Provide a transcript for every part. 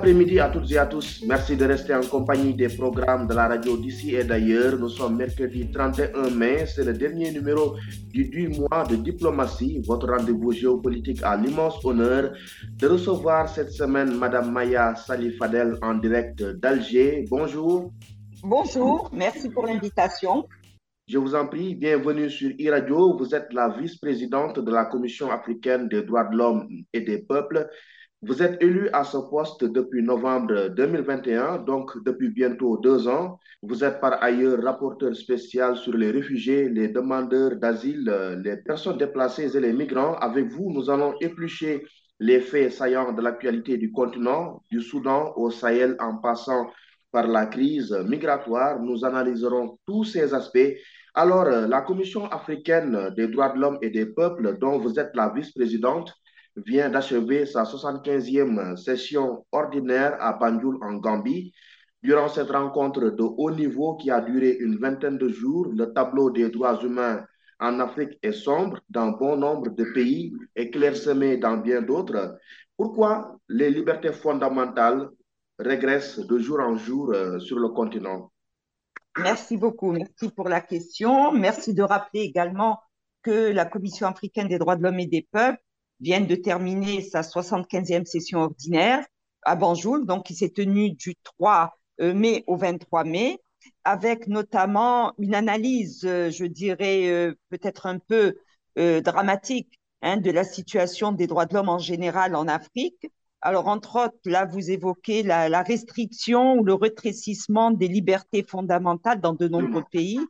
après-midi à toutes et à tous. Merci de rester en compagnie des programmes de la radio d'ici et d'ailleurs. Nous sommes mercredi 31 mai. C'est le dernier numéro du 10 mois de diplomatie. Votre rendez-vous géopolitique a l'immense honneur de recevoir cette semaine Madame Maya Salifadel en direct d'Alger. Bonjour. Bonjour, merci pour l'invitation. Je vous en prie, bienvenue sur e-radio. Vous êtes la vice-présidente de la Commission africaine des droits de l'homme et des peuples. Vous êtes élu à ce poste depuis novembre 2021, donc depuis bientôt deux ans. Vous êtes par ailleurs rapporteur spécial sur les réfugiés, les demandeurs d'asile, les personnes déplacées et les migrants. Avec vous, nous allons éplucher les faits saillants de l'actualité du continent, du Soudan au Sahel en passant par la crise migratoire. Nous analyserons tous ces aspects. Alors, la Commission africaine des droits de l'homme et des peuples, dont vous êtes la vice-présidente, vient d'achever sa 75e session ordinaire à Banjul en Gambie. Durant cette rencontre de haut niveau qui a duré une vingtaine de jours, le tableau des droits humains en Afrique est sombre dans bon nombre de pays et clairsemé dans bien d'autres. Pourquoi les libertés fondamentales régressent de jour en jour euh, sur le continent? Merci beaucoup. Merci pour la question. Merci de rappeler également que la Commission africaine des droits de l'homme et des peuples vient de terminer sa 75e session ordinaire à Banjul, donc qui s'est tenue du 3 euh, mai au 23 mai, avec notamment une analyse, euh, je dirais, euh, peut-être un peu dramatique hein, de la situation des droits de l'homme en général en Afrique. Alors, entre autres, là, vous évoquez la, la restriction ou le rétrécissement des libertés fondamentales dans de nombreux pays.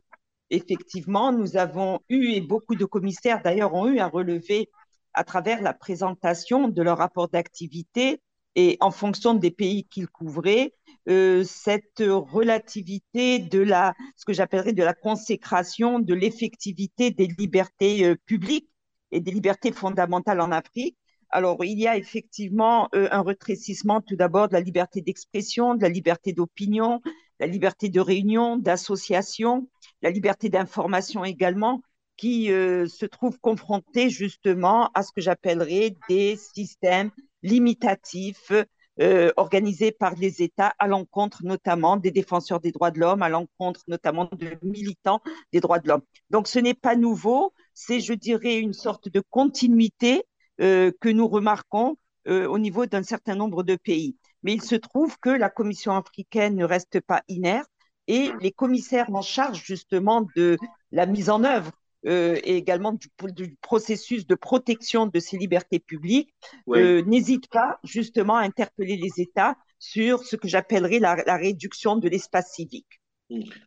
Effectivement, nous avons eu, et beaucoup de commissaires d'ailleurs ont eu à relever à travers la présentation de leur rapport d'activité et en fonction des pays qu'ils couvraient, euh, cette relativité de la, ce que j'appellerais de la consécration de l'effectivité des libertés euh, publiques et des libertés fondamentales en Afrique. Alors, il y a effectivement euh, un rétrécissement tout d'abord de la liberté d'expression, de la liberté d'opinion, la liberté de réunion, d'association, la liberté d'information également, qui euh, se trouvent confrontés justement à ce que j'appellerais des systèmes limitatifs euh, organisés par les États à l'encontre notamment des défenseurs des droits de l'homme, à l'encontre notamment de militants des droits de l'homme. Donc ce n'est pas nouveau, c'est, je dirais, une sorte de continuité euh, que nous remarquons au niveau d'un certain nombre de pays. Mais il se trouve que la Commission africaine ne reste pas inerte et les commissaires en charge justement de la mise en œuvre et également du, processus de protection de ces libertés publiques, euh, n'hésite pas justement à interpeller les États sur ce que j'appellerais la, la, réduction de l'espace civique.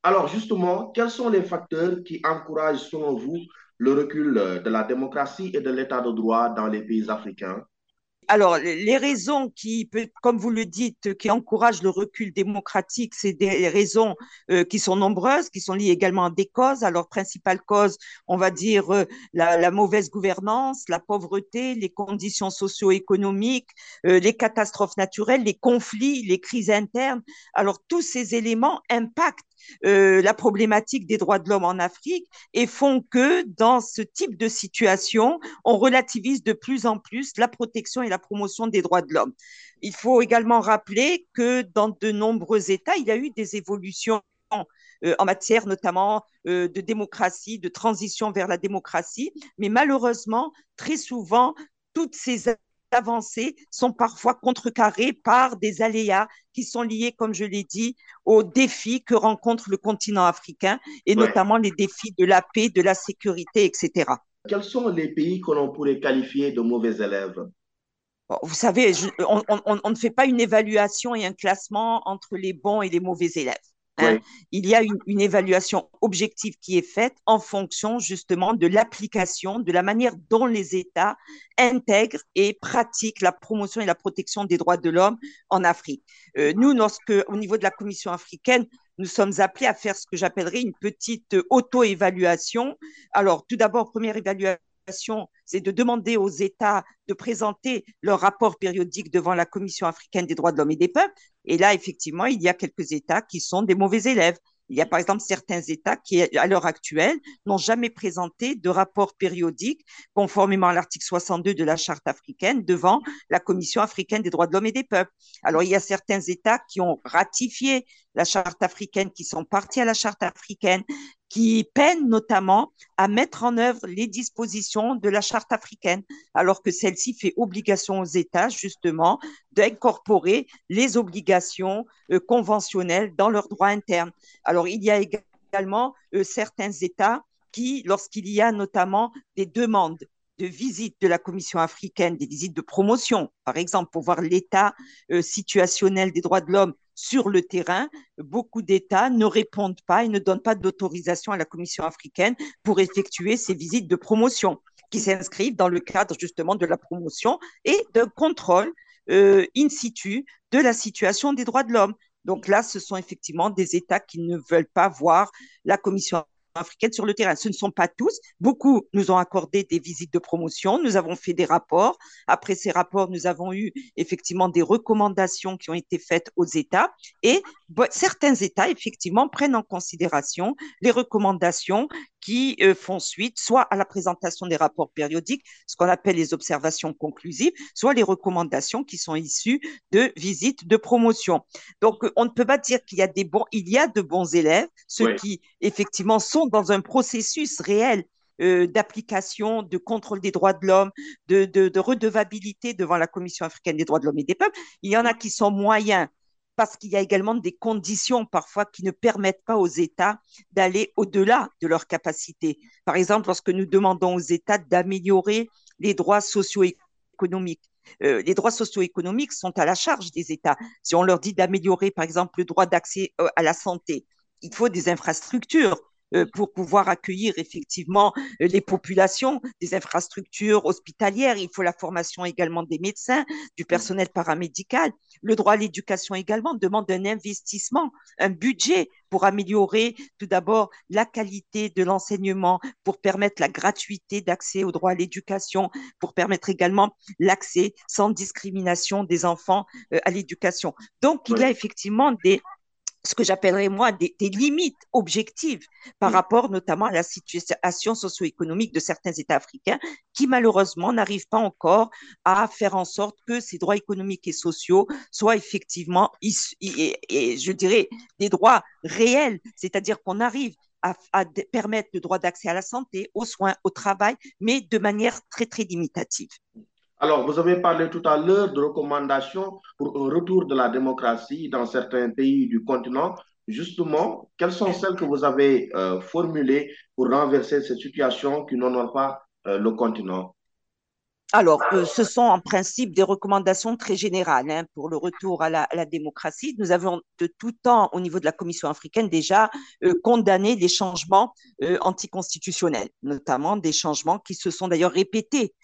Alors justement, quels sont les facteurs qui encouragent selon vous le recul de la démocratie et de l'état de droit dans les pays africains? Alors, les raisons qui, comme vous le dites, qui encouragent le recul démocratique, c'est des raisons euh, qui sont nombreuses, qui sont liées également à des causes. Alors, principale cause, on va dire euh, la, mauvaise gouvernance, la pauvreté, les conditions socio-économiques, euh, les catastrophes naturelles, les conflits, les crises internes. Alors, tous ces éléments impactent euh, la problématique des droits de l'homme en Afrique et font que dans ce type de situation, on relativise de plus en plus la protection et la promotion des droits de l'homme. Il faut également rappeler que dans de nombreux États, il y a eu des évolutions euh, en matière notamment euh, de démocratie, de transition vers la démocratie, mais malheureusement, très souvent, toutes ces avancées sont parfois contrecarrées par des aléas qui sont liés, comme je l'ai dit, aux défis que rencontre le continent africain et notamment les défis de la paix, de la sécurité, etc. Quels sont les pays que l'on pourrait qualifier de mauvais élèves? Vous savez, on ne fait pas une évaluation et un classement entre les bons et les mauvais élèves. Hein. Il y a une, évaluation objective qui est faite en fonction justement de l'application, de la manière dont les États intègrent et pratiquent la promotion et la protection des droits de l'homme en Afrique. Euh, nous, lorsque, au niveau de la Commission africaine, nous sommes appelés à faire ce que j'appellerais une petite auto-évaluation. Alors, tout d'abord, première évaluation c'est de demander aux États de présenter leur rapport périodique devant la Commission africaine des droits de l'homme et des peuples. Et là, effectivement, il y a quelques États qui sont des mauvais élèves. Il y a par exemple certains États qui, à l'heure actuelle, n'ont jamais présenté de rapport périodique conformément à l'article 62 de la Charte africaine devant la Commission africaine des droits de l'homme et des peuples. Alors, il y a certains États qui ont ratifié la Charte africaine, qui sont partis à la Charte africaine, qui peinent notamment à mettre en œuvre les dispositions de la charte africaine, alors que celle-ci fait obligation aux États, justement, d'incorporer les obligations euh, conventionnelles dans leur droit interne. Alors, il y a également euh, certains États qui, lorsqu'il y a notamment des demandes de visite de la Commission africaine, des visites de promotion, par exemple, pour voir l'état euh, situationnel des droits de l'homme sur le terrain, beaucoup d'États ne répondent pas et ne donnent pas d'autorisation à la Commission africaine pour effectuer ces visites de promotion qui s'inscrivent dans le cadre justement de la promotion et d'un contrôle euh, in situ de la situation des droits de l'homme. Donc là, ce sont effectivement des États qui ne veulent pas voir la Commission africaine sur le terrain. Ce ne sont pas tous. Beaucoup nous ont accordé des visites de promotion. Nous avons fait des rapports. Après ces rapports, nous avons eu effectivement des recommandations qui ont été faites aux États. Et certains États, effectivement, prennent en considération les recommandations qui euh, font suite soit à la présentation des rapports périodiques, ce qu'on appelle les observations conclusives, soit les recommandations qui sont issues de visites de promotion. Donc, on ne peut pas dire qu'il y a des bons, il y a de bons élèves, ceux qui effectivement sont dans un processus réel euh, d'application, de contrôle des droits de l'homme, de, de, de, redevabilité devant la Commission africaine des droits de l'homme et des peuples. Il y en a qui sont moyens parce qu'il y a également des conditions parfois qui ne permettent pas aux États d'aller au-delà de leurs capacités. Par exemple, lorsque nous demandons aux États d'améliorer les droits socio-économiques, euh, les droits socio-économiques sont à la charge des États. Si on leur dit d'améliorer, par exemple, le droit d'accès euh, à la santé, il faut des infrastructures pour pouvoir accueillir effectivement euh, les populations, des infrastructures hospitalières. Il faut la formation également des médecins, du personnel paramédical. Le droit à l'éducation également demande un investissement, un budget pour améliorer tout d'abord la qualité de l'enseignement, pour permettre la gratuité d'accès au droit à l'éducation, pour permettre également l'accès sans discrimination des enfants euh, à l'éducation. Donc, il y a effectivement des, ce que j'appellerais moi des, limites objectives par rapport notamment à la situation socio-économique de certains États africains qui malheureusement n'arrivent pas encore à faire en sorte que ces droits économiques et sociaux soient effectivement, et, je dirais, des droits réels, c'est-à-dire qu'on arrive à, à, permettre le droit d'accès à la santé, aux soins, au travail, mais de manière très, très limitative. Alors, vous avez parlé tout à l'heure de recommandations pour un retour de la démocratie dans certains pays du continent. Justement, quelles sont celles que vous avez euh, formulées pour renverser cette situation qui n'honore pas euh, le continent? Alors, euh, ce sont en principe des recommandations très générales hein, pour le retour à la, démocratie. Nous avons de tout temps, au niveau de la Commission africaine, déjà euh, condamné les changements euh, anticonstitutionnels, notamment des changements qui se sont d'ailleurs répétés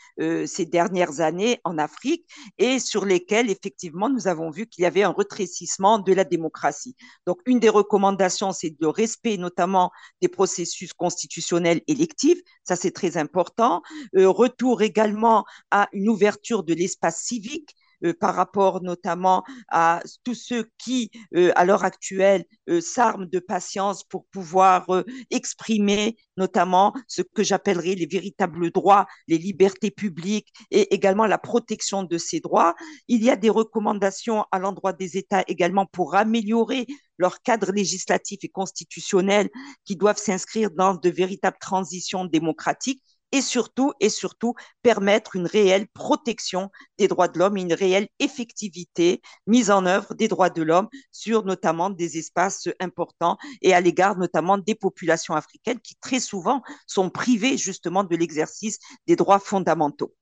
ces dernières années en Afrique et sur lesquels, effectivement, nous avons vu qu'il y avait un retrécissement de la démocratie. Donc, une des recommandations, c'est le respect notamment des processus constitutionnels électifs. Ça, c'est très important. retour également à une ouverture de l'espace civique euh, par rapport notamment à tous ceux qui, euh, à l'heure actuelle, euh, s'arment de patience pour pouvoir exprimer notamment ce que j'appellerais les véritables droits, les libertés publiques et également la protection de ces droits. Il y a des recommandations à l'endroit des États également pour améliorer leur cadre législatif et constitutionnel qui doivent s'inscrire dans de véritables transitions démocratiques et surtout, et surtout permettre une réelle protection des droits de l'homme une réelle effectivité mise en œuvre des droits de l'homme sur notamment des espaces importants et à l'égard notamment des populations africaines qui très souvent sont privées justement de l'exercice des droits fondamentaux.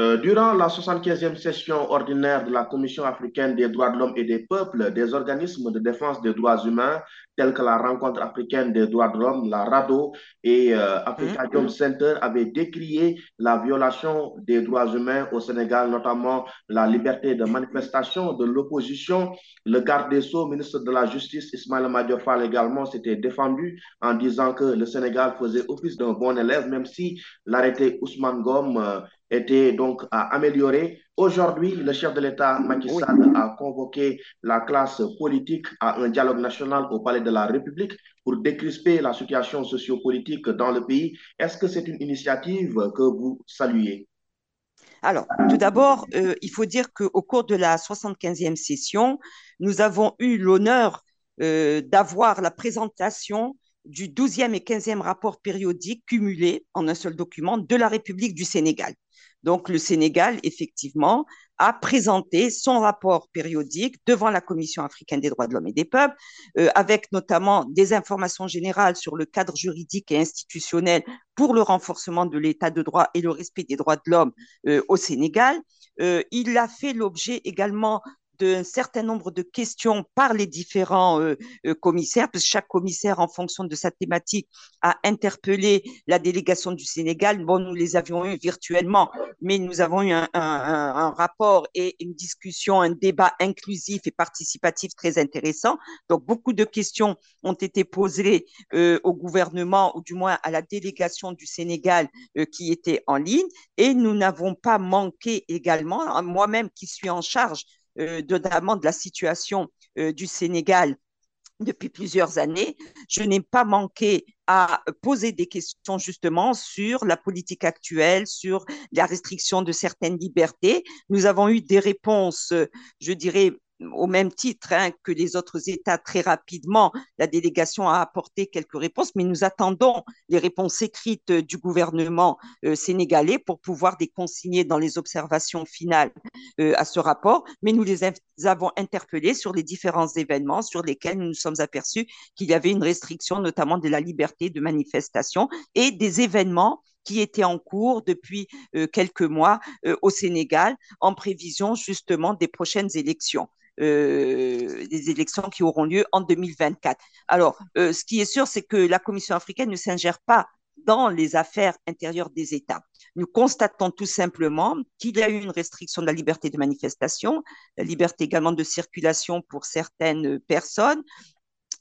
Euh, durant la 75e session ordinaire de la Commission africaine des droits de l'homme et des peuples, des organismes de défense des droits humains tels que la Rencontre africaine des droits de l'homme, la RADO et euh, Africa mmh. Center avaient décrié la violation des droits humains au Sénégal, notamment la liberté de manifestation de l'opposition. Le garde des Sceaux, ministre de la Justice, Ismaël Madiofal également, s'était défendu en disant que le Sénégal faisait office d'un bon élève, même si l'arrêté Ousmane Gom euh, était donc à améliorer. Aujourd'hui, le chef de l'État, Macky Sall, oui. a convoqué la classe politique à un dialogue national au Palais de la République pour décrisper la situation sociopolitique dans le pays. Est-ce que c'est une initiative que vous saluez? Alors, tout d'abord, euh, il faut dire qu'au cours de la 75e session, nous avons eu l'honneur euh, d'avoir la présentation du 12e et 15e rapport périodique cumulé en un seul document de la République du Sénégal. Donc, le Sénégal, effectivement, a présenté son rapport périodique devant la Commission africaine des droits de l'homme et des peuples, euh, avec notamment des informations générales sur le cadre juridique et institutionnel pour le renforcement de l'état de droit et le respect des droits de l'homme euh, au Sénégal. Euh, il a fait l'objet également d'un certain nombre de questions par les différents euh, euh, commissaires, parce que chaque commissaire, en fonction de sa thématique, a interpellé la délégation du Sénégal. Bon, nous les avions eu virtuellement, mais nous avons eu un, rapport et une discussion, un débat inclusif et participatif très intéressant. Donc, beaucoup de questions ont été posées euh, au gouvernement, ou du moins à la délégation du Sénégal qui était en ligne, et nous n'avons pas manqué également, moi-même qui suis en charge notamment de la situation euh, du Sénégal depuis plusieurs années, je n'ai pas manqué à poser des questions justement sur la politique actuelle, sur la restriction de certaines libertés. Nous avons eu des réponses, je dirais, au même titre hein, que les autres États, très rapidement, la délégation a apporté quelques réponses, mais nous attendons les réponses écrites du gouvernement euh, sénégalais pour pouvoir les consigner dans les observations finales euh, à ce rapport. Mais nous les avons interpellés sur les différents événements sur lesquels nous nous sommes aperçus qu'il y avait une restriction, notamment de la liberté de manifestation et des événements qui étaient en cours depuis euh, quelques mois euh, au Sénégal en prévision justement des prochaines élections. Euh, des élections qui auront lieu en 2024. Alors, euh, ce qui est sûr, c'est que la Commission africaine ne s'ingère pas dans les affaires intérieures des États. Nous constatons tout simplement qu'il y a eu une restriction de la liberté de manifestation, la liberté également de circulation pour certaines personnes,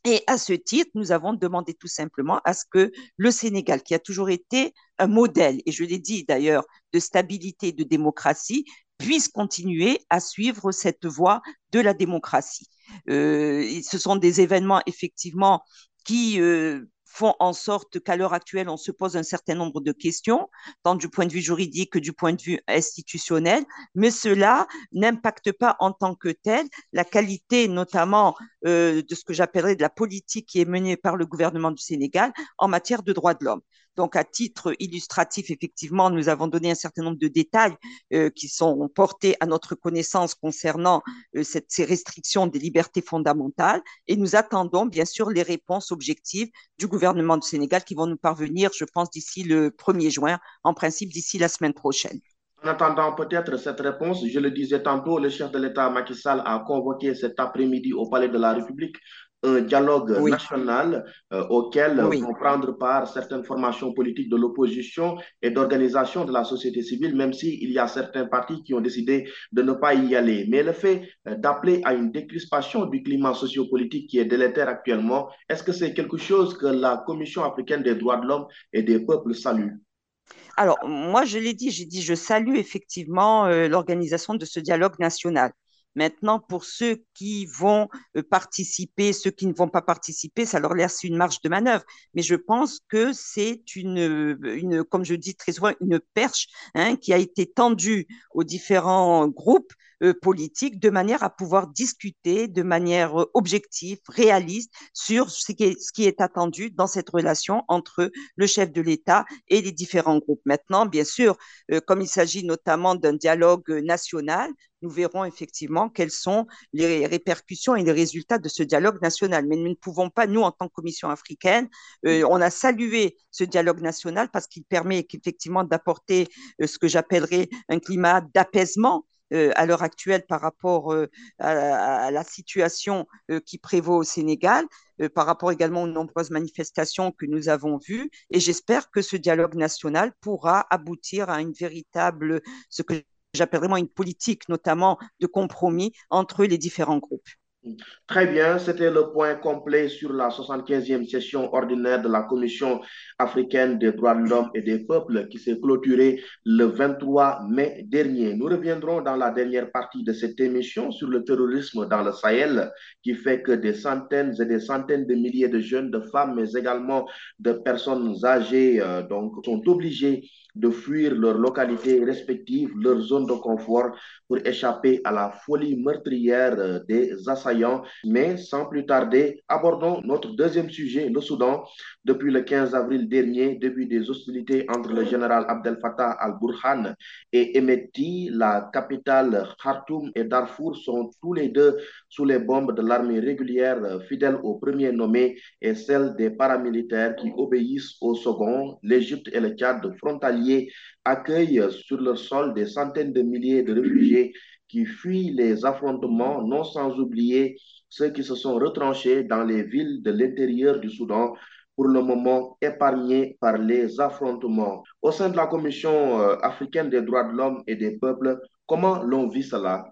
et à ce titre, nous avons demandé tout simplement à ce que le Sénégal, qui a toujours été un modèle, et je l'ai dit d'ailleurs, de stabilité de démocratie, puisse continuer à suivre cette voie de la démocratie. Euh, ce sont des événements effectivement qui euh, font en sorte qu'à l'heure actuelle, on se pose un certain nombre de questions, tant du point de vue juridique que du point de vue institutionnel, mais cela n'impacte pas en tant que tel la qualité notamment euh, de ce que j'appellerais de la politique qui est menée par le gouvernement du Sénégal en matière de droits de l'homme. Donc, à titre illustratif, effectivement, nous avons donné un certain nombre de détails euh, qui sont portés à notre connaissance concernant euh, ces restrictions des libertés fondamentales. Et nous attendons, bien sûr, les réponses objectives du gouvernement du Sénégal qui vont nous parvenir, je pense, d'ici le 1er juin, en principe d'ici la semaine prochaine. En attendant peut-être cette réponse, je le disais tantôt, le chef de l'État Macky Sall a convoqué cet après-midi au Palais de la République un dialogue oui. national euh, auquel oui. vont prendre part certaines formations politiques de l'opposition et d'organisations de la société civile, même s'il y a certains partis qui ont décidé de ne pas y aller. Mais le fait euh, d'appeler à une décrispation du climat sociopolitique qui est délétère actuellement, est-ce que c'est quelque chose que la Commission africaine des droits de l'homme et des peuples salue? Alors, moi, je l'ai dit, j'ai dit, je salue effectivement euh, l'organisation de ce dialogue national. Maintenant, pour ceux qui vont participer, ceux qui ne vont pas participer, ça leur laisse une marge de manœuvre. Mais je pense que c'est une, une, comme je dis très souvent, une perche hein, qui a été tendue aux différents groupes euh, politiques de manière à pouvoir discuter de manière objective, réaliste sur ce qui est, ce qui est attendu dans cette relation entre le chef de l'État et les différents groupes. Maintenant, bien sûr, euh, comme il s'agit notamment d'un dialogue national, nous verrons effectivement quelles sont les répercussions et les résultats de ce dialogue national. Mais nous ne pouvons pas, nous, en tant que Commission africaine, euh, on a salué ce dialogue national parce qu'il permet effectivement d'apporter euh, ce que j'appellerais un climat d'apaisement euh, à l'heure actuelle par rapport euh, à, la situation euh, qui prévaut au Sénégal, par rapport également aux nombreuses manifestations que nous avons vues. Et j'espère que ce dialogue national pourra aboutir à une véritable, ce que j'appelle vraiment une politique, notamment de compromis entre les différents groupes. Très bien, c'était le point complet sur la 75e session ordinaire de la Commission africaine des droits de l'homme et des peuples qui s'est clôturée le 23 mai dernier. Nous reviendrons dans la dernière partie de cette émission sur le terrorisme dans le Sahel qui fait que des centaines et des centaines de milliers de jeunes, de femmes, mais également de personnes âgées euh, donc, sont obligées de fuir leurs localités respectives, leur zone de confort pour échapper à la folie meurtrière euh, des assaillants. Mais sans plus tarder, abordons notre deuxième sujet, le Soudan. Depuis le 15 avril dernier, début des hostilités entre le général Abdel Fattah al-Burhan et Emeti, la capitale Khartoum et Darfour sont tous les deux sous les bombes de l'armée régulière euh, fidèle au premier nommé et celle des paramilitaires qui obéissent au second, l'Égypte et le Tchad frontaliers accueillent sur leur sol des centaines de milliers de réfugiés qui fuient les affrontements, non sans oublier ceux qui se sont retranchés dans les villes de l'intérieur du Soudan, pour le moment épargnés par les affrontements. Au sein de la Commission euh, africaine des droits de l'homme et des peuples, comment l'on vit cela?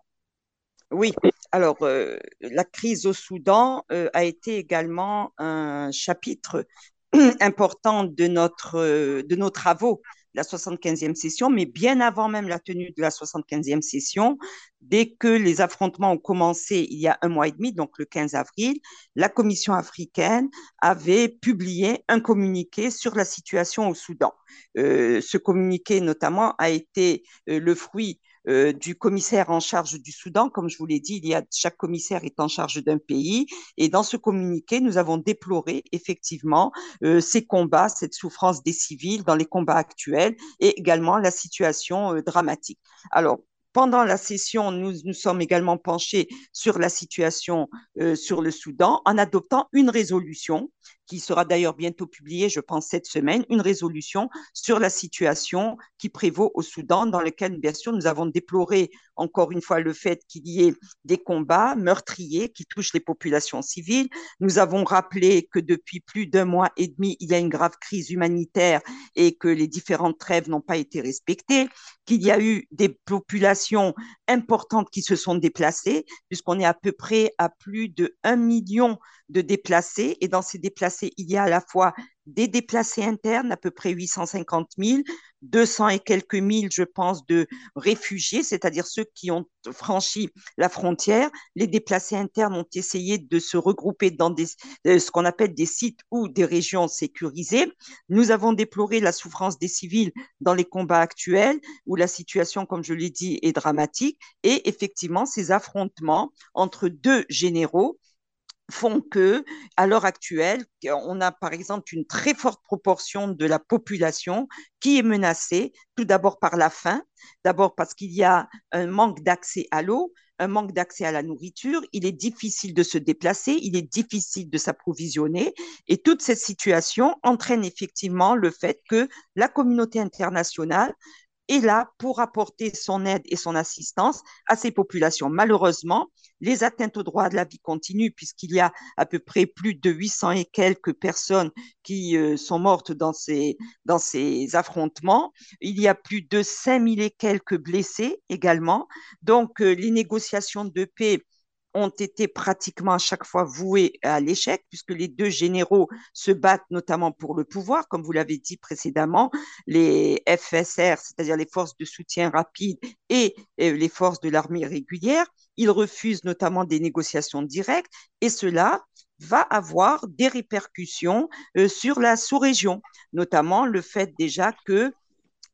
Oui, alors euh, la crise au Soudan euh, a été également un chapitre important de, notre, de nos travaux la 75e session, mais bien avant même la tenue de la 75e session, dès que les affrontements ont commencé il y a un mois et demi, donc le 15 avril, la Commission africaine avait publié un communiqué sur la situation au Soudan. Euh, ce communiqué, notamment, a été euh, le fruit euh, du commissaire en charge du Soudan. Comme je vous l'ai dit, il y a, chaque commissaire est en charge d'un pays. Et dans ce communiqué, nous avons déploré effectivement euh, ces combats, cette souffrance des civils dans les combats actuels et également la situation euh, dramatique. Alors, pendant la session, nous nous sommes également penchés sur la situation euh, sur le Soudan en adoptant une résolution qui sera d'ailleurs bientôt publiée, je pense, cette semaine, une résolution sur la situation qui prévaut au Soudan, dans laquelle, bien sûr, nous avons déploré encore une fois le fait qu'il y ait des combats meurtriers qui touchent les populations civiles. Nous avons rappelé que depuis plus d'un mois et demi, il y a une grave crise humanitaire et que les différentes trêves n'ont pas été respectées, qu'il y a eu des populations importantes qui se sont déplacées, puisqu'on est à peu près à plus de 1 million de déplacés. Et dans ces déplacés, il y a à la fois des déplacés internes, à peu près 850 000, 200 et quelques mille, je pense, de réfugiés, c'est-à-dire ceux qui ont franchi la frontière. Les déplacés internes ont essayé de se regrouper dans euh, ce qu'on appelle des sites ou des régions sécurisées. Nous avons déploré la souffrance des civils dans les combats actuels, où la situation, comme je l'ai dit, est dramatique. Et effectivement, ces affrontements entre deux généraux, font que, à l'heure actuelle, on a par exemple une très forte proportion de la population qui est menacée, tout d'abord par la faim, d'abord parce qu'il y a un manque d'accès à l'eau, un manque d'accès à la nourriture, il est difficile de se déplacer, il est difficile de s'approvisionner, et toute cette situation entraîne effectivement le fait que la communauté internationale est là pour apporter son aide et son assistance à ces populations. Malheureusement, les atteintes aux droits de la vie continuent puisqu'il y a à peu près plus de 800 et quelques personnes qui euh, sont mortes dans ces, dans ces affrontements. Il y a plus de 5000 et quelques blessés également. Donc, euh, les négociations de paix ont été pratiquement à chaque fois voués à l'échec, puisque les deux généraux se battent notamment pour le pouvoir, comme vous l'avez dit précédemment, les FSR, c'est-à-dire les forces de soutien rapide et, les forces de l'armée régulière. Ils refusent notamment des négociations directes, et cela va avoir des répercussions euh, sur la sous-région, notamment le fait déjà que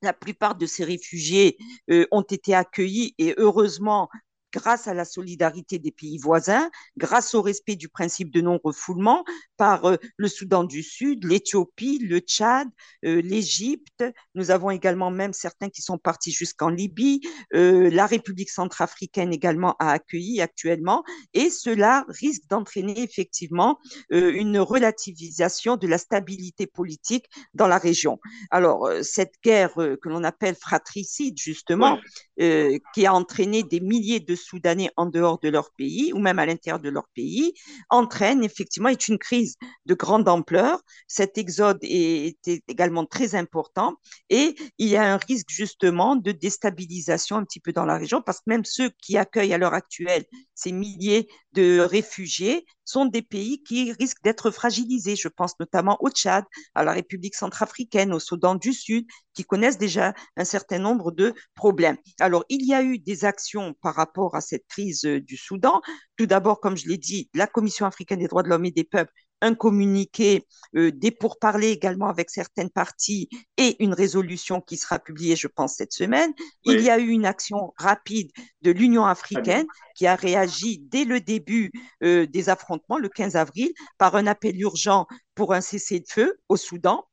la plupart de ces réfugiés euh, ont été accueillis et heureusement grâce à la solidarité des pays voisins, grâce au respect du principe de non-refoulement par euh, le Soudan du Sud, l'Éthiopie, le Tchad, euh, l'Égypte. Nous avons également même certains qui sont partis jusqu'en Libye. Euh, la République centrafricaine également a accueilli actuellement. Et cela risque d'entraîner effectivement une relativisation de la stabilité politique dans la région. Alors, cette guerre que l'on appelle fratricide, justement, qui a entraîné des milliers de Soudanais en dehors de leur pays ou même à l'intérieur de leur pays entraîne effectivement, une crise de grande ampleur. Cet exode est, est également très important et il y a un risque justement de déstabilisation un petit peu dans la région parce que même ceux qui accueillent à l'heure actuelle ces milliers de réfugiés sont des pays qui risquent d'être fragilisés. Je pense notamment au Tchad, à la République centrafricaine, au Soudan du Sud, qui connaissent déjà un certain nombre de problèmes. Alors, il y a eu des actions par rapport à cette crise euh, du Soudan. Tout d'abord, comme je l'ai dit, la Commission africaine des droits de l'homme et des peuples un communiqué, euh, des pourparlers également avec certaines parties et une résolution qui sera publiée, je pense, cette semaine. Oui. Il y a eu une action rapide de l'Union africaine qui a réagi dès le début euh, des affrontements, le 15 avril, par un appel urgent pour un cessez-le-feu au Soudan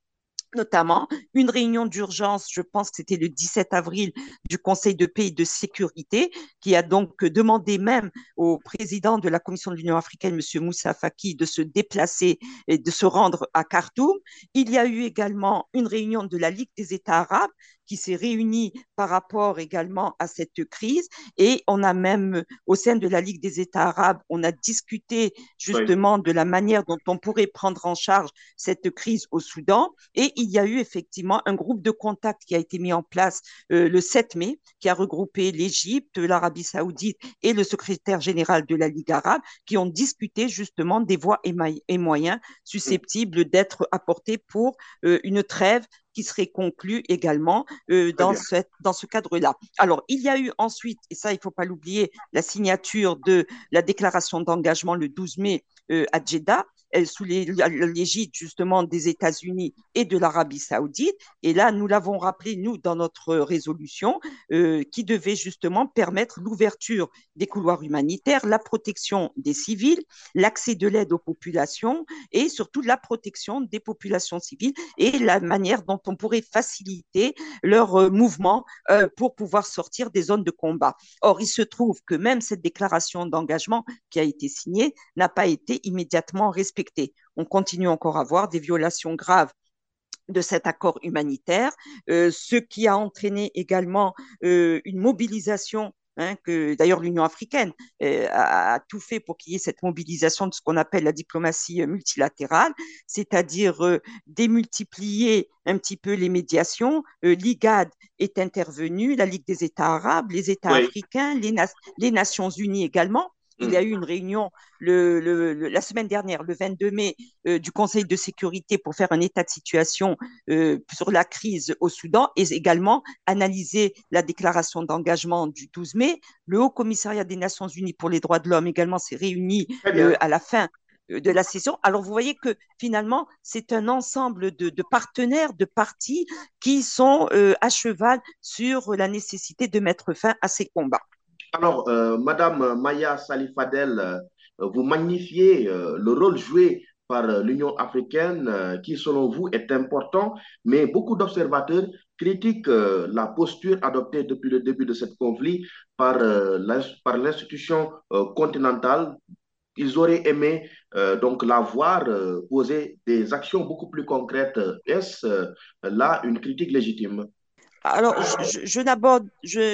notamment une réunion d'urgence, je pense que c'était le 17 avril, du Conseil de paix et de sécurité, qui a donc demandé même au président de la Commission de l'Union africaine, M. Moussa Faki, de se déplacer et de se rendre à Khartoum. Il y a eu également une réunion de la Ligue des États arabes qui s'est réunie par rapport également à cette crise. Et on a même, au sein de la Ligue des États arabes, on a discuté justement oui. de la manière dont on pourrait prendre en charge cette crise au Soudan. Et il y a eu effectivement un groupe de contact qui a été mis en place euh, le 7 mai, qui a regroupé l'Égypte, l'Arabie saoudite et le secrétaire général de la Ligue arabe, qui ont discuté justement des voies et, et moyens susceptibles d'être apportés pour euh, une trêve qui serait conclu également euh, dans, cette, dans ce cadre-là. Alors, il y a eu ensuite, et ça, il ne faut pas l'oublier, la signature de la déclaration d'engagement le 12 mai euh, à Jeddah, sous l'égide justement des États-Unis et de l'Arabie saoudite. Et là, nous l'avons rappelé, nous, dans notre résolution, euh, qui devait justement permettre l'ouverture des couloirs humanitaires, la protection des civils, l'accès de l'aide aux populations et surtout la protection des populations civiles et la manière dont on pourrait faciliter leur euh, mouvement euh, pour pouvoir sortir des zones de combat. Or, il se trouve que même cette déclaration d'engagement qui a été signée n'a pas été immédiatement respectée on continue encore à voir des violations graves de cet accord humanitaire, euh, ce qui a entraîné également euh, une mobilisation Hein, que d'ailleurs l'Union africaine euh, a, a, tout fait pour qu'il y ait cette mobilisation de ce qu'on appelle la diplomatie multilatérale, c'est-à-dire euh, démultiplier un petit peu les médiations. Euh, L'IGAD est intervenu, la Ligue des États arabes, les États oui. africains, les, na les Nations unies également. Il y a eu une réunion le, le, le, la semaine dernière, le 22 mai, euh, du Conseil de sécurité pour faire un état de situation euh, sur la crise au Soudan et également analyser la déclaration d'engagement du 12 mai. Le Haut Commissariat des Nations Unies pour les droits de l'homme également s'est réuni euh, à la fin de la session. Alors, vous voyez que finalement, c'est un ensemble de, de, partenaires, de partis qui sont euh, à cheval sur la nécessité de mettre fin à ces combats. Alors, euh, Madame Maya Salifadel, euh, vous magnifiez euh, le rôle joué par l'Union africaine, qui selon vous est important, mais beaucoup d'observateurs critiquent la posture adoptée depuis le début de cette conflit par, l'institution continentale. Ils auraient aimé donc la voir poser des actions beaucoup plus concrètes. Est-ce là une critique légitime? Alors, je, je,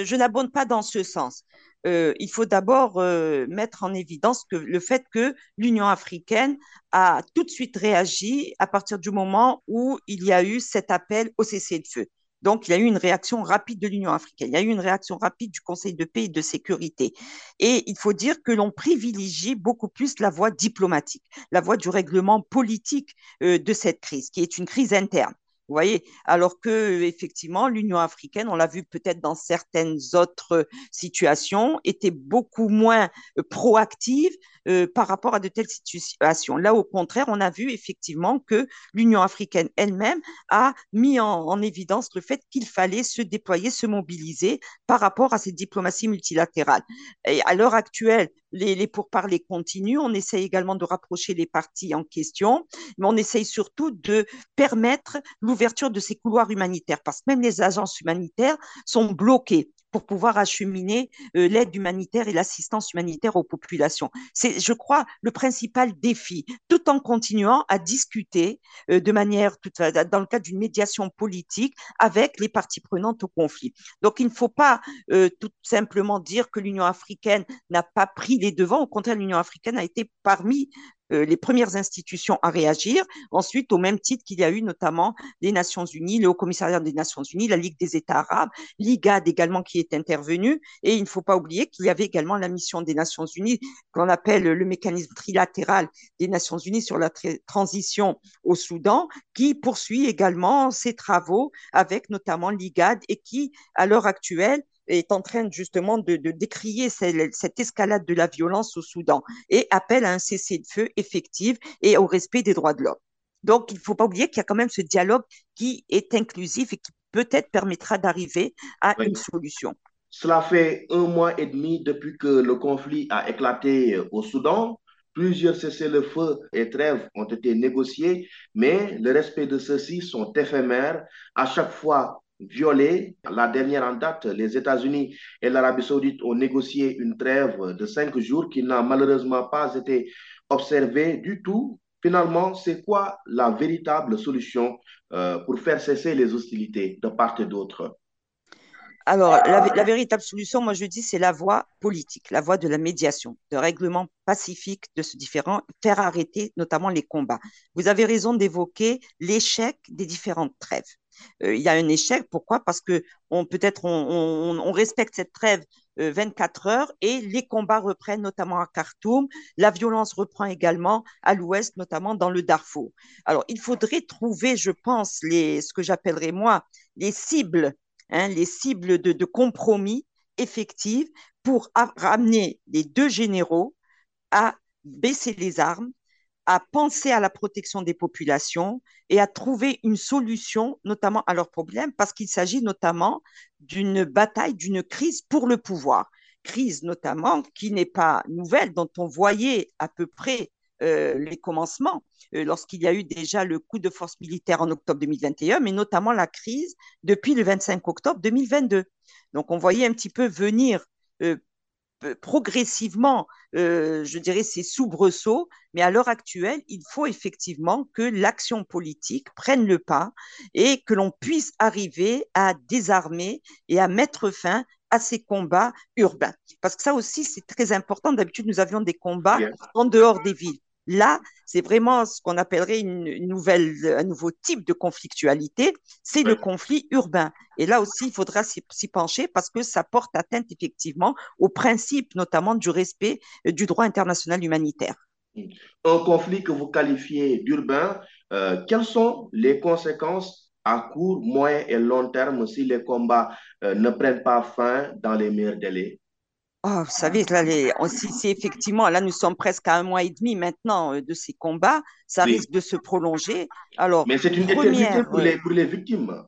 je, pas dans ce sens euh, il faut d'abord euh, mettre en évidence que le fait que l'Union africaine a tout de suite réagi à partir du moment où il y a eu cet appel au cessez-le-feu. Donc, il y a eu une réaction rapide de l'Union africaine, il y a eu une réaction rapide du Conseil de paix et de sécurité. Et il faut dire que l'on privilégie beaucoup plus la voie diplomatique, la voie du règlement politique euh, de cette crise, qui est une crise interne. Alors que effectivement, l'Union africaine, on l'a vu peut-être dans certaines autres situations, était beaucoup moins euh, proactive euh, par rapport à de telles situations. Là, au contraire, on a vu effectivement que l'Union africaine elle-même a mis en, en, évidence le fait qu'il fallait se déployer, se mobiliser par rapport à cette diplomatie multilatérale. Et à l'heure actuelle, les, pourparlers continuent. On essaye également de rapprocher les parties en question, mais on essaye surtout de permettre l'ouverture de ces couloirs humanitaires, parce que même les agences humanitaires sont bloquées pour pouvoir acheminer euh, l'aide humanitaire et l'assistance humanitaire aux populations. C'est, je crois, le principal défi, tout en continuant à discuter euh, de manière, dans le cadre d'une médiation politique avec les parties prenantes au conflit. Donc, il ne faut pas euh, tout simplement dire que l'Union africaine n'a pas pris les devants. Au contraire, l'Union africaine a été parmi euh, les premières institutions à réagir. Ensuite, au même titre qu'il y a eu notamment les Nations Unies, le Haut Commissariat des Nations Unies, la Ligue des États arabes, l'IGAD également qui est intervenu. Et il ne faut pas oublier qu'il y avait également la mission des Nations Unies qu'on appelle le mécanisme trilatéral des Nations Unies sur la transition au Soudan, qui poursuit également ses travaux avec notamment l'IGAD et qui, à l'heure actuelle, est en train justement de, décrier cette, escalade de la violence au Soudan et appelle à un cessez-le-feu effectif et au respect des droits de l'homme. Donc, il ne faut pas oublier qu'il y a quand même ce dialogue qui est inclusif et qui peut-être permettra d'arriver à une solution. Cela fait un mois et demi depuis que le conflit a éclaté au Soudan. Plusieurs cessez-le-feu et trêves ont été négociés, mais le respect de ceux-ci sont éphémères. À chaque fois, violée. La dernière en date, les États-Unis et l'Arabie saoudite ont négocié une trêve de cinq jours qui n'a malheureusement pas été observée du tout. Finalement, c'est quoi la véritable solution euh, pour faire cesser les hostilités de part et d'autre? Alors, la, véritable solution, moi je dis, c'est la voie politique, la voie de la médiation, de règlement pacifique de ce différent, faire arrêter notamment les combats. Vous avez raison d'évoquer l'échec des différentes trêves. Euh, il y a un échec. Pourquoi? Parce que on peut-être on, respecte cette trêve 24 euh, heures et les combats reprennent notamment à Khartoum. La violence reprend également à l'ouest, notamment dans le Darfour. Alors, il faudrait trouver, je pense, ce que j'appellerais moi les cibles, hein, les cibles de, de compromis effectives pour ramener les deux généraux à baisser les armes, à penser à la protection des populations et à trouver une solution, notamment à leurs problèmes, parce qu'il s'agit notamment d'une bataille, d'une crise pour le pouvoir. Crise notamment qui n'est pas nouvelle, dont on voyait à peu près euh, les commencements euh, lorsqu'il y a eu déjà le coup de force militaire en octobre 2021, mais notamment la crise depuis le 25 octobre 2022. Donc on voyait un petit peu venir euh, progressivement, euh, je dirais, ces soubresauts, mais à l'heure actuelle, il faut effectivement que l'action politique prenne le pas et que l'on puisse arriver à désarmer et à mettre fin à ces combats urbains. Parce que ça aussi, c'est très important. D'habitude, nous avions des combats en dehors des villes. Là, c'est vraiment ce qu'on appellerait une nouvelle, un nouveau type de conflictualité, c'est le conflit urbain. Et là aussi, il faudra s'y pencher parce que ça porte atteinte effectivement au principe notamment du respect euh, du droit international humanitaire. Un conflit que vous qualifiez d'urbain, euh, quelles sont les conséquences à court, moyen et long terme si les combats euh, ne prennent pas fin dans les meilleurs délais? Oh, vous savez, là, les, si, effectivement, là, nous sommes presque à un mois et demi maintenant euh, de ces combats, ça risque de se prolonger. Alors, Mais c'est une première, pour, les, pour les victimes.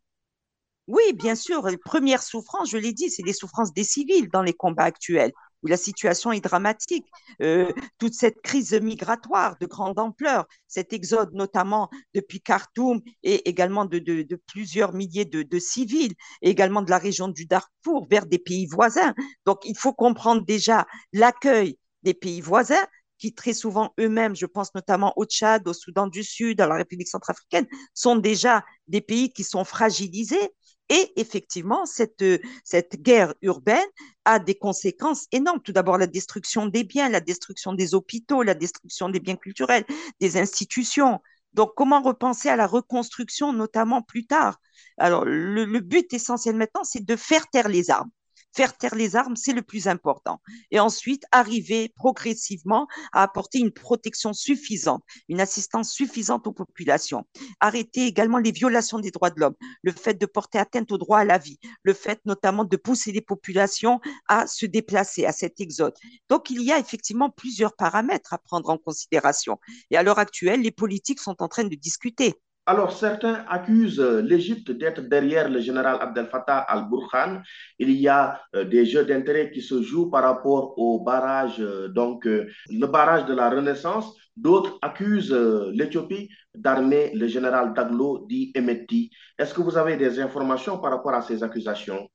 Oui, bien sûr. Les premières souffrances, je l'ai dit, c'est les souffrances des civils dans les combats actuels où la situation est dramatique. Euh, toute cette crise migratoire de grande ampleur, cet exode notamment depuis Khartoum et également de, plusieurs milliers de, civils, et également de la région du Darfour vers des pays voisins. Donc il faut comprendre déjà l'accueil des pays voisins qui très souvent eux-mêmes, je pense notamment au Tchad, au Soudan du Sud, à la République centrafricaine, sont déjà des pays qui sont fragilisés et effectivement, cette, cette guerre urbaine a des conséquences énormes. Tout d'abord, la destruction des biens, la destruction des hôpitaux, la destruction des biens culturels, des institutions. Donc, comment repenser à la reconstruction, notamment plus tard? Alors, le, le but essentiel maintenant, c'est de faire taire les armes faire taire les armes, c'est le plus important. Et ensuite, arriver progressivement à apporter une protection suffisante, une assistance suffisante aux populations. Arrêter également les violations des droits de l'homme, le fait de porter atteinte au droit à la vie, le fait notamment de pousser les populations à se déplacer, à cet exode. Donc, il y a effectivement plusieurs paramètres à prendre en considération. Et à l'heure actuelle, les politiques sont en train de discuter alors, certains accusent euh, l'Égypte d'être derrière le général Abdel Fattah al-Burhan. Il y a euh, des jeux d'intérêt qui se jouent par rapport au barrage, euh, donc le barrage de la Renaissance. D'autres accusent l'Éthiopie d'armer le général Daglo dit Emetti. Est-ce que vous avez des informations par rapport à ces accusations?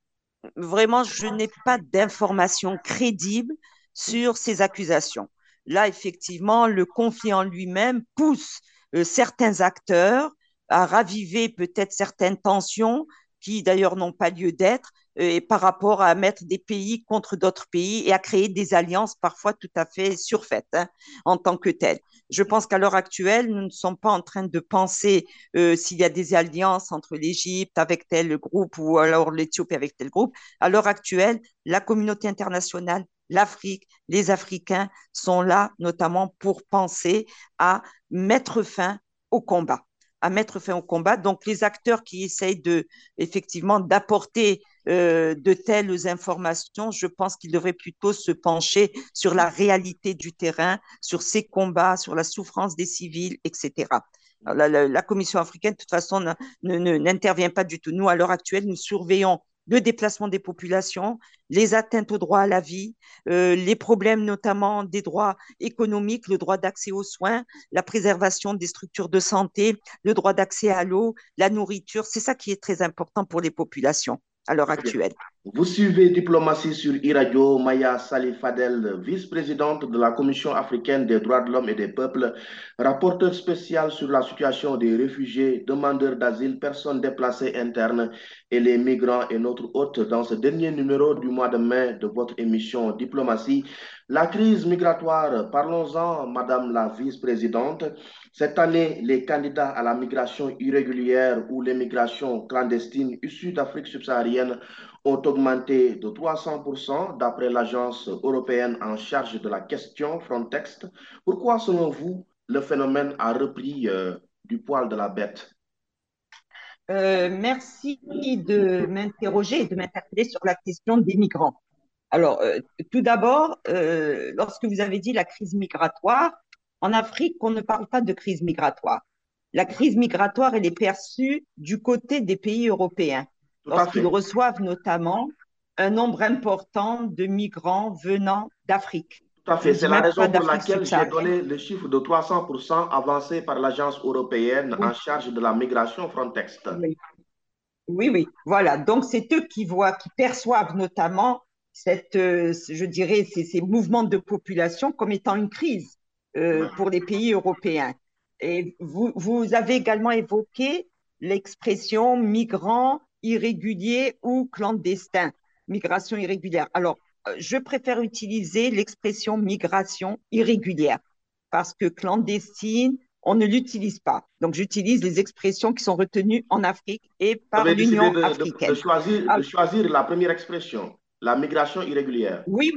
Vraiment, je n'ai pas d'informations crédibles sur ces accusations. Là, effectivement, le conflit en lui-même pousse certains acteurs à raviver peut-être certaines tensions qui d'ailleurs n'ont pas lieu d'être, euh, et par rapport à mettre des pays contre d'autres pays et à créer des alliances parfois tout à fait surfaites hein, en tant que telles. Je pense qu'à l'heure actuelle, nous ne sommes pas en train de penser euh, s'il y a des alliances entre l'Égypte avec tel groupe ou alors l'Éthiopie avec tel groupe. À l'heure actuelle, la communauté internationale, l'Afrique, les Africains sont là notamment pour penser à mettre fin au combat à mettre fin au combat. Donc, les acteurs qui essayent de, effectivement, d'apporter euh, de telles informations, je pense qu'ils devraient plutôt se pencher sur la réalité du terrain, sur ces combats, sur la souffrance des civils, etc. la, la, Commission africaine, de toute façon, n'intervient pas du tout. Nous, à l'heure actuelle, nous surveillons le déplacement des populations, les atteintes au droit à la vie, euh, les problèmes notamment des droits économiques, le droit d'accès aux soins, la préservation des structures de santé, le droit d'accès à l'eau, la nourriture. C'est ça qui est très important pour les populations à l'heure actuelle. Vous suivez Diplomatie sur e Maya Salih Fadel, vice-présidente de la Commission africaine des droits de l'homme et des peuples, rapporteur spécial sur la situation des réfugiés, demandeurs d'asile, personnes déplacées internes et les migrants et notre hôte dans ce dernier numéro du mois de mai de votre émission Diplomatie. La crise migratoire, parlons-en, Madame la vice-présidente. Cette année, les candidats à la migration irrégulière ou l'immigration clandestine issue d'Afrique subsaharienne ont augmenté de 300% d'après l'agence européenne en charge de la question Frontex. Pourquoi, selon vous, le phénomène a repris euh, du poil de la bête? Euh, Merci de m'interroger et de m'interpeller sur la question des migrants. Alors, euh, tout d'abord, lorsque vous avez dit la crise migratoire, en Afrique, on ne parle pas de crise migratoire. La crise migratoire, elle est perçue du côté des pays européens, lorsqu'ils reçoivent notamment un nombre important de migrants venant d'Afrique. Tout à fait, c'est la raison pour laquelle j'ai donné le chiffre de 300% avancé par l'agence européenne en charge de la migration Frontex. Oui. oui, voilà. Donc, c'est eux qui voient, qui perçoivent notamment cette, euh, je dirais, ces mouvements de population comme étant une crise. Euh, pour les pays européens. Et vous, vous avez également évoqué l'expression migrant irrégulier ou clandestin, migration irrégulière. Alors, euh, je préfère utiliser l'expression migration irrégulière parce que clandestine, on ne l'utilise pas. Donc, j'utilise les expressions qui sont retenues en Afrique et par l'Union africaine. De, choisir, de choisir la première expression, la migration irrégulière. Oui,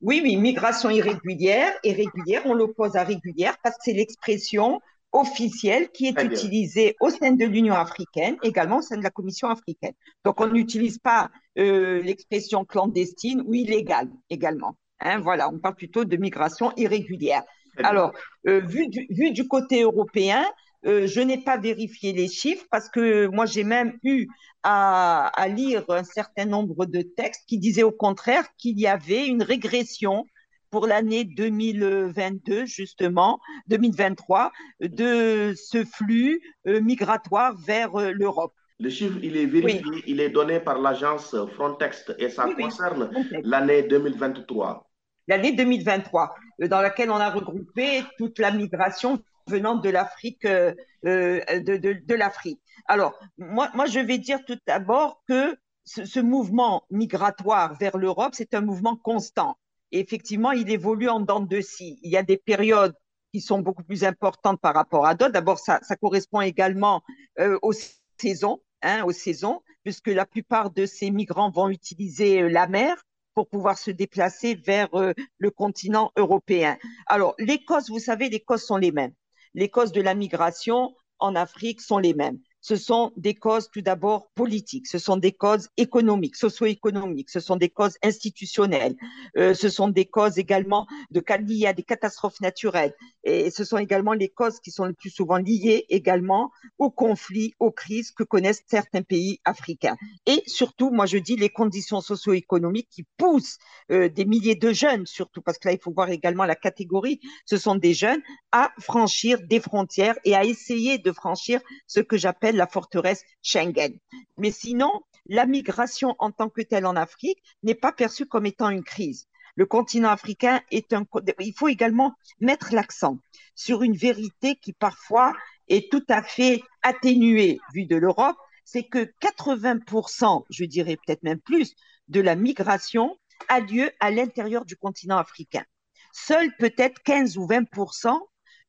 oui, oui, migration irrégulière. Irrégulière, on l'oppose à régulière parce que c'est l'expression officielle qui est utilisée au sein de l'Union africaine, également au sein de la Commission africaine. Donc, on n'utilise pas euh, l'expression clandestine ou illégale également. Hein, voilà, on parle plutôt de migration irrégulière. Alors, euh, vu, du, vu du côté européen, euh, je n'ai pas vérifié les chiffres parce que moi, j'ai même eu à, à, lire un certain nombre de textes qui disaient au contraire qu'il y avait une régression pour l'année 2022, justement, 2023, de ce flux euh, migratoire vers euh, l'Europe. Le chiffre, il est vérifié, il est donné par l'agence Frontex et ça concerne l'année 2023. L'année 2023, dans laquelle on a regroupé toute la migration venant de l'Afrique, euh, euh, de, de, l'Afrique. Alors, moi, moi, je vais dire tout d'abord que ce, ce, mouvement migratoire vers l'Europe, c'est un mouvement constant. Et effectivement, il évolue en dents de scie. Il y a des périodes qui sont beaucoup plus importantes par rapport à d'autres. D'abord, ça, ça, correspond également euh, aux saisons, hein, aux saisons, puisque la plupart de ces migrants vont utiliser la mer pour pouvoir se déplacer vers le continent européen. Alors, les causes, vous savez, les causes sont les mêmes les causes de la migration en Afrique sont les mêmes ce sont des causes tout d'abord politiques, ce sont des causes économiques, socio-économiques, ce sont des causes institutionnelles, euh, ce sont des causes également de liées à des catastrophes naturelles, et ce sont également les causes qui sont le plus souvent liées également aux conflits, aux crises que connaissent certains pays africains. Et surtout, moi je dis les conditions socio-économiques qui poussent euh, des milliers de jeunes, surtout parce que là il faut voir également la catégorie, ce sont des jeunes à franchir des frontières et à essayer de franchir ce que j'appelle la forteresse Schengen. Mais sinon, la migration en tant que telle en Afrique n'est pas perçue comme étant une crise. Le continent africain est un. Il faut également mettre l'accent sur une vérité qui parfois est tout à fait atténuée vue de l'Europe, c'est que 80%, je dirais peut-être même plus, de la migration a lieu à l'intérieur du continent africain. Seul peut-être 15 ou 20%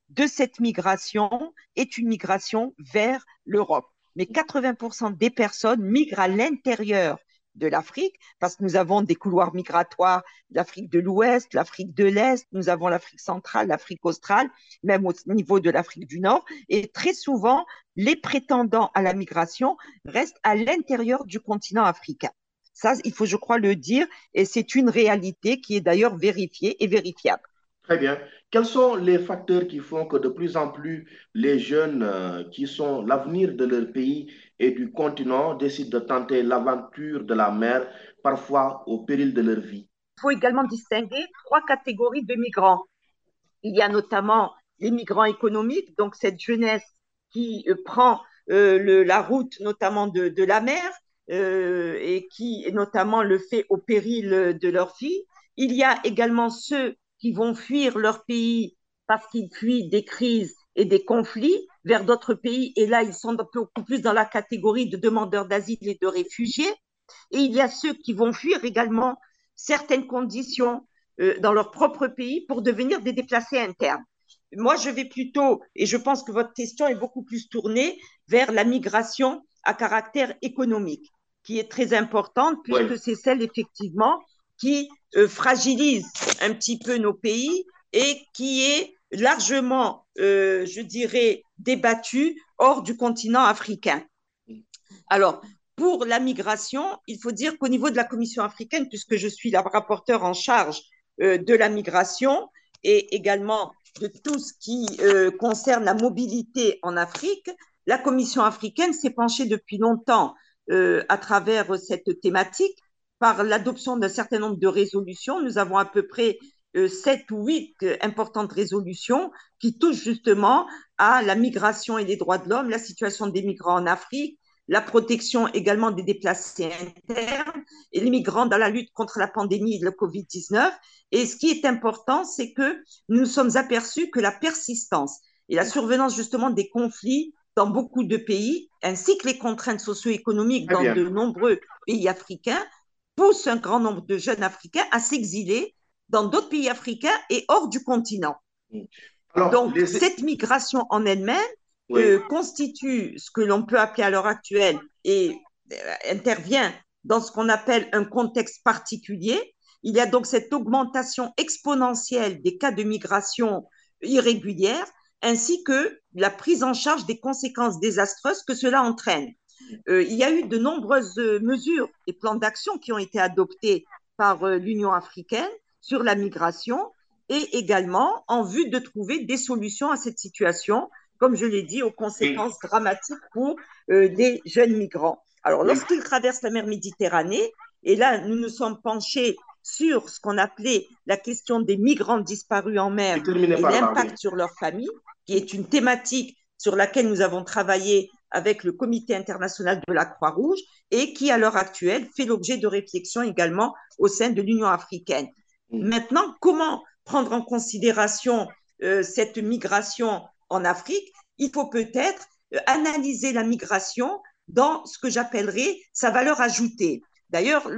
de cette migration est une migration vers l'Europe. Mais 80% des personnes migrent à l'intérieur de l'Afrique, parce que nous avons des couloirs migratoires d'Afrique de l'Ouest, l'Afrique de l'Est, nous avons l'Afrique centrale, l'Afrique australe, même au niveau de l'Afrique du Nord. Et très souvent, les prétendants à la migration restent à l'intérieur du continent africain. Ça, il faut, je crois, le dire, et c'est une réalité qui est d'ailleurs vérifiée et vérifiable. Très bien. Quels sont les facteurs qui font que de plus en plus les jeunes euh, qui sont l'avenir de leur pays et du continent décident de tenter l'aventure de la mer, parfois au péril de leur vie? Il faut également distinguer trois catégories de migrants. Il y a notamment les migrants économiques, donc cette jeunesse qui euh, prend euh, la route notamment de, de la mer et qui notamment le fait au péril de leur vie. Il y a également ceux qui vont fuir leur pays parce qu'ils fuient des crises et des conflits vers d'autres pays. Et là, ils sont beaucoup plus dans la catégorie de demandeurs d'asile et de réfugiés. Et il y a ceux qui vont fuir également certaines conditions euh, dans leur propre pays pour devenir des déplacés internes. Moi, je vais plutôt, et je pense que votre question est beaucoup plus tournée vers la migration à caractère économique, qui est très importante, puisque c'est celle effectivement qui euh, fragilise un petit peu nos pays et qui est largement, euh, je dirais, débattu hors du continent africain. Alors, pour la migration, il faut dire qu'au niveau de la Commission africaine, puisque je suis la rapporteure en charge euh, de la migration et également de tout ce qui concerne la mobilité en Afrique, la Commission africaine s'est penchée depuis longtemps à travers cette thématique par l'adoption d'un certain nombre de résolutions. Nous avons à peu près euh, sept ou huit euh, importantes résolutions qui touchent justement à la migration et les droits de l'homme, la situation des migrants en Afrique, la protection également des déplacés internes et les migrants dans la lutte contre la pandémie de la Covid-19. Et ce qui est important, c'est que nous nous sommes aperçus que la persistance et la survenance justement des conflits dans beaucoup de pays, ainsi que les contraintes socio-économiques dans de nombreux pays africains, pousse un grand nombre de jeunes Africains à s'exiler dans d'autres pays africains et hors du continent. Donc, cette migration en elle-même euh, constitue ce que l'on peut appeler à l'heure actuelle et euh, intervient dans ce qu'on appelle un contexte particulier. Il y a donc cette augmentation exponentielle des cas de migration irrégulière ainsi que la prise en charge des conséquences désastreuses que cela entraîne. Euh, il y a eu de nombreuses mesures et plans d'action qui ont été adoptés par euh, l'Union africaine sur la migration et également en vue de trouver des solutions à cette situation, comme je l'ai dit, aux conséquences dramatiques pour euh, des jeunes migrants. Alors, lorsqu'ils traversent la mer Méditerranée, et là, nous nous sommes penchés sur ce qu'on appelait la question des migrants disparus en mer et l'impact sur leur famille, qui est une thématique sur laquelle nous avons travaillé avec le Comité international de la Croix-Rouge et qui, à l'heure actuelle, fait l'objet de réflexions également au sein de l'Union africaine. Mm. Maintenant, comment prendre en considération euh, cette migration en Afrique? Il faut peut-être euh, analyser la migration dans ce que j'appellerais sa valeur ajoutée. D'ailleurs,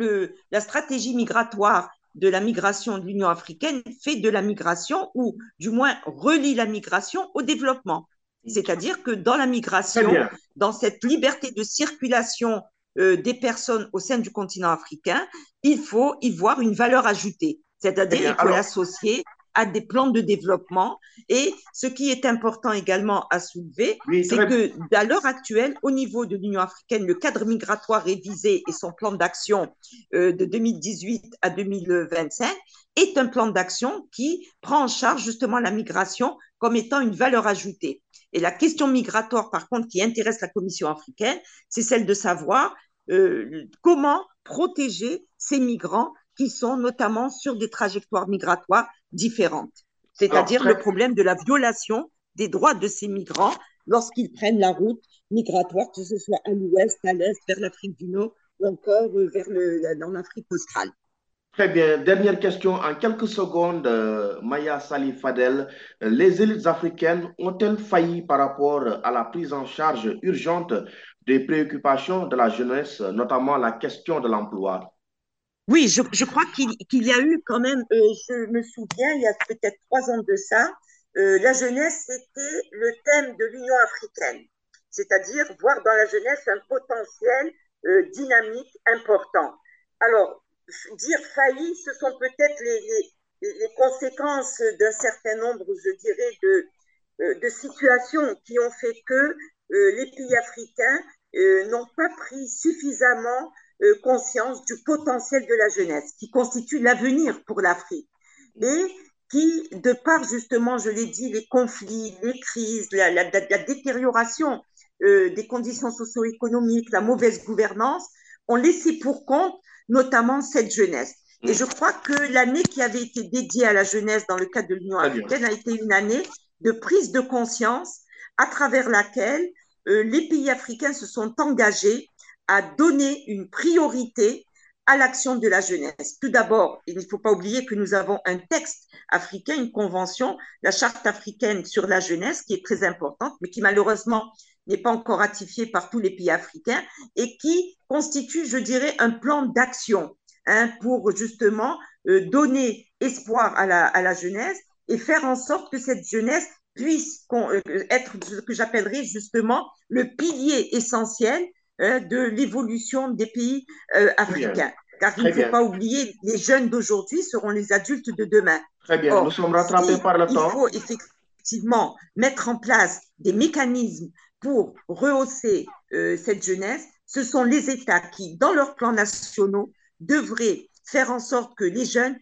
la stratégie migratoire de la migration de l'Union africaine fait de la migration, ou du moins relie la migration au développement. C'est-à-dire que dans la migration, dans cette liberté de circulation euh, des personnes au sein du continent africain, il faut y voir une valeur ajoutée. C'est-à-dire qu'il faut l'associer à des plans de développement. Et ce qui est important également à soulever, c'est que à l'heure actuelle, au niveau de l'Union africaine, le cadre migratoire révisé et son plan d'action euh, de 2018 à 2025 est un plan d'action qui prend en charge justement la migration comme étant une valeur ajoutée. Et la question migratoire, par contre, qui intéresse la Commission africaine, c'est celle de savoir euh, comment protéger ces migrants qui sont notamment sur des trajectoires migratoires différentes. C'est-à-dire le problème de la violation des droits de ces migrants lorsqu'ils prennent la route migratoire, que ce soit à l'ouest, à l'est, vers l'Afrique du Nord ou encore vers le, dans l'Afrique australe. Très bien. Dernière question en quelques secondes, euh, Maya Salih Fadel. Les élites africaines ont-elles failli par rapport à la prise en charge urgente des préoccupations de la jeunesse, notamment la question de l'emploi? Oui, je, crois qu'il y a eu quand même, euh, je me souviens, il y a peut-être trois ans de ça, euh, la jeunesse, c'était le thème de l'Union africaine, c'est-à-dire voir dans la jeunesse un potentiel dynamique important. Alors, dire failli, ce sont peut-être les, conséquences d'un certain nombre, je dirais, de, euh, situations qui ont fait que euh, les pays africains euh, n'ont pas pris suffisamment conscience du potentiel de la jeunesse, qui constitue l'avenir pour l'Afrique. Et qui, de par justement, je l'ai dit, les conflits, les crises, la détérioration des conditions socio-économiques, la mauvaise gouvernance, ont laissé pour compte notamment cette jeunesse. Et mm. je crois que l'année qui avait été dédiée à la jeunesse dans le cadre de l'Union africaine a été une année de prise de conscience à travers laquelle euh, les pays africains se sont engagés à donner une priorité à l'action de la jeunesse. Tout d'abord, il ne faut pas oublier que nous avons un texte africain, une convention, la charte africaine sur la jeunesse, qui est très importante, mais qui malheureusement n'est pas encore ratifiée par tous les pays africains et qui constitue, je dirais, un plan d'action hein, pour justement euh, donner espoir à la, à la jeunesse et faire en sorte que cette jeunesse puisse euh, être ce que j'appellerais justement le pilier essentiel hein, de l'évolution des pays euh, africains. Car il ne faut pas oublier, les jeunes d'aujourd'hui seront les adultes de demain. Très bien, nous sommes rattrapés par le temps. Il faut effectivement mettre en place des mécanismes pour rehausser euh, cette jeunesse, ce sont les États qui, dans leurs plans nationaux, devraient faire en sorte que les jeunes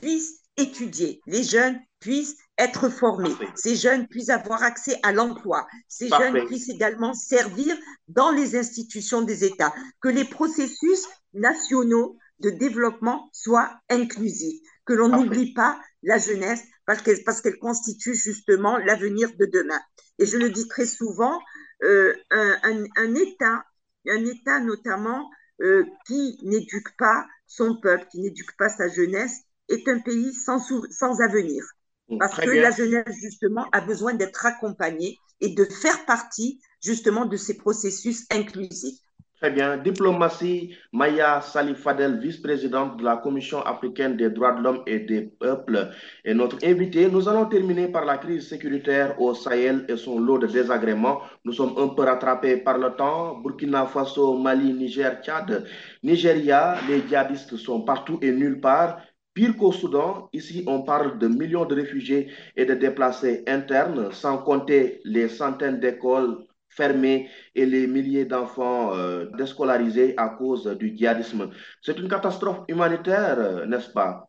puissent étudier, les jeunes puissent être formés, ces jeunes puissent avoir accès à l'emploi, ces jeunes puissent également servir dans les institutions des États, que les processus nationaux de développement soient inclusifs, que l'on n'oublie pas la jeunesse parce qu'elle parce qu'elle constitue justement l'avenir de demain. Et je le dis très souvent, euh, un, un, État, un État notamment euh, qui n'éduque pas son peuple, qui n'éduque pas sa jeunesse, est un pays sans, sans avenir. Mm, Parce que la jeunesse, justement, a besoin d'être accompagnée et de faire partie, justement, de ces processus inclusifs. Très bien. Diplomatie, Maya Salifadel, vice-présidente de la Commission africaine des droits de l'homme et des peuples, est notre invitée. Nous allons terminer par la crise sécuritaire au Sahel et son lot de désagréments. Nous sommes un peu rattrapés par le temps. Burkina Faso, Mali, Niger, Tchad, Nigeria, les djihadistes sont partout et nulle part. Pire qu'au Soudan, ici on parle de millions de réfugiés et de déplacés internes, sans compter les centaines d'écoles fermés et les milliers d'enfants euh, déscolarisés à cause du djihadisme. C'est une catastrophe humanitaire, euh, n'est-ce pas?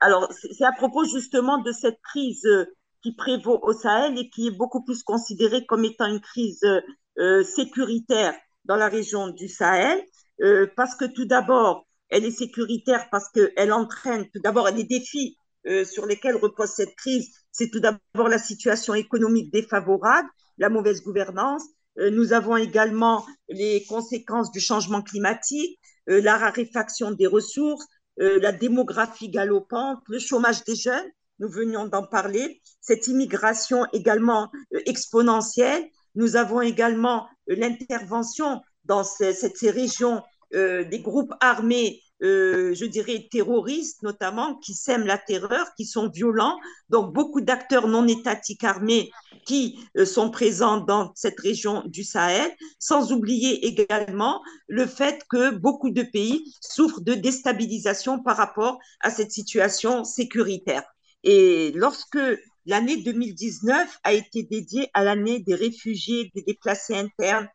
Alors, c'est à propos justement de cette crise euh, qui prévaut au Sahel et qui est beaucoup plus considérée comme étant une crise sécuritaire dans la région du Sahel, parce que tout d'abord, elle est sécuritaire parce qu'elle entraîne tout d'abord des défis sur lesquels repose cette crise. C'est tout d'abord la situation économique défavorable, la mauvaise gouvernance, nous avons également les conséquences du changement climatique, euh, la raréfaction des ressources, euh, la démographie galopante, le chômage des jeunes, nous venions d'en parler, cette immigration également exponentielle. Nous avons également l'intervention dans ces, ces régions des groupes armés euh, je dirais, terroristes notamment, qui sèment la terreur, qui sont violents. Donc, beaucoup d'acteurs non étatiques armés qui euh, sont présents dans cette région du Sahel, sans oublier également le fait que beaucoup de pays souffrent de déstabilisation par rapport à cette situation sécuritaire. Et lorsque l'année 2019 a été dédiée à l'année des réfugiés, des déplacés internes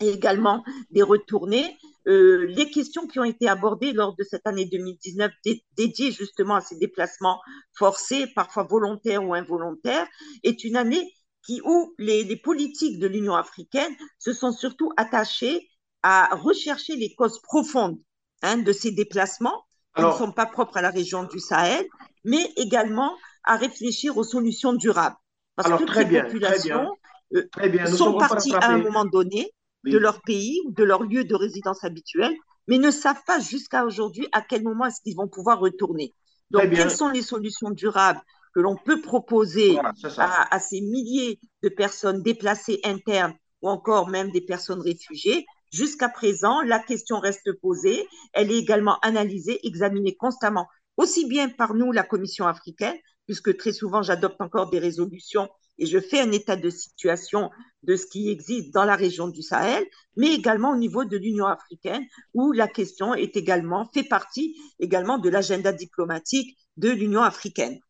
et également des retournés, euh, les questions qui ont été abordées lors de cette année 2019 dédiée justement à ces déplacements forcés, parfois volontaires ou involontaires, est une année qui, où les, les politiques de l'Union africaine se sont surtout attachées à rechercher les causes profondes hein, de ces déplacements qui ne sont pas propres à la région du Sahel, mais également à réfléchir aux solutions durables. Parce que toutes très les populations euh, sont partis à un moment donné de leur pays ou de leur lieu de résidence habituel, mais ne savent pas jusqu'à aujourd'hui à quel moment est-ce qu'ils vont pouvoir retourner. Donc, quelles sont les solutions durables que l'on peut proposer à, ces milliers de personnes déplacées internes ou encore même des personnes réfugiées? Jusqu'à présent, la question reste posée. Elle est également analysée, examinée constamment, aussi bien par nous, la Commission africaine, puisque très souvent j'adopte encore des résolutions et je fais un état de situation de ce qui existe dans la région du Sahel, mais également au niveau de l'Union africaine, où la question est également fait partie également de l'agenda diplomatique de l'Union africaine.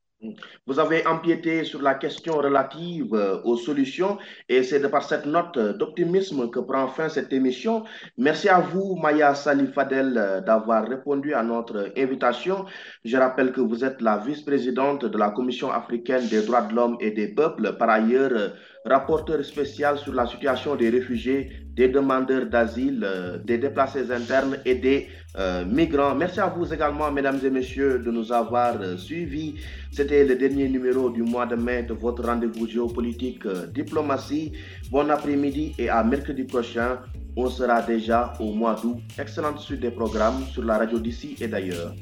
Vous avez empiété sur la question relative euh, aux solutions et c'est de par cette note d'optimisme que prend fin cette émission. Merci à vous, Maya Salifadel, euh, d'avoir répondu à notre invitation. Je rappelle que vous êtes la vice-présidente de la Commission africaine des droits de l'homme et des peuples, par ailleurs rapporteur spécial sur la situation des réfugiés, des demandeurs d'asile, des déplacés internes et des euh, migrants. Merci à vous également, mesdames et messieurs, de nous avoir euh, suivis. C'était le dernier numéro du mois de mai de votre rendez-vous géopolitique euh, diplomatie. Bon après-midi et à mercredi prochain. On sera déjà au mois d'août. Excellente suite des programmes sur la radio d'ici et d'ailleurs.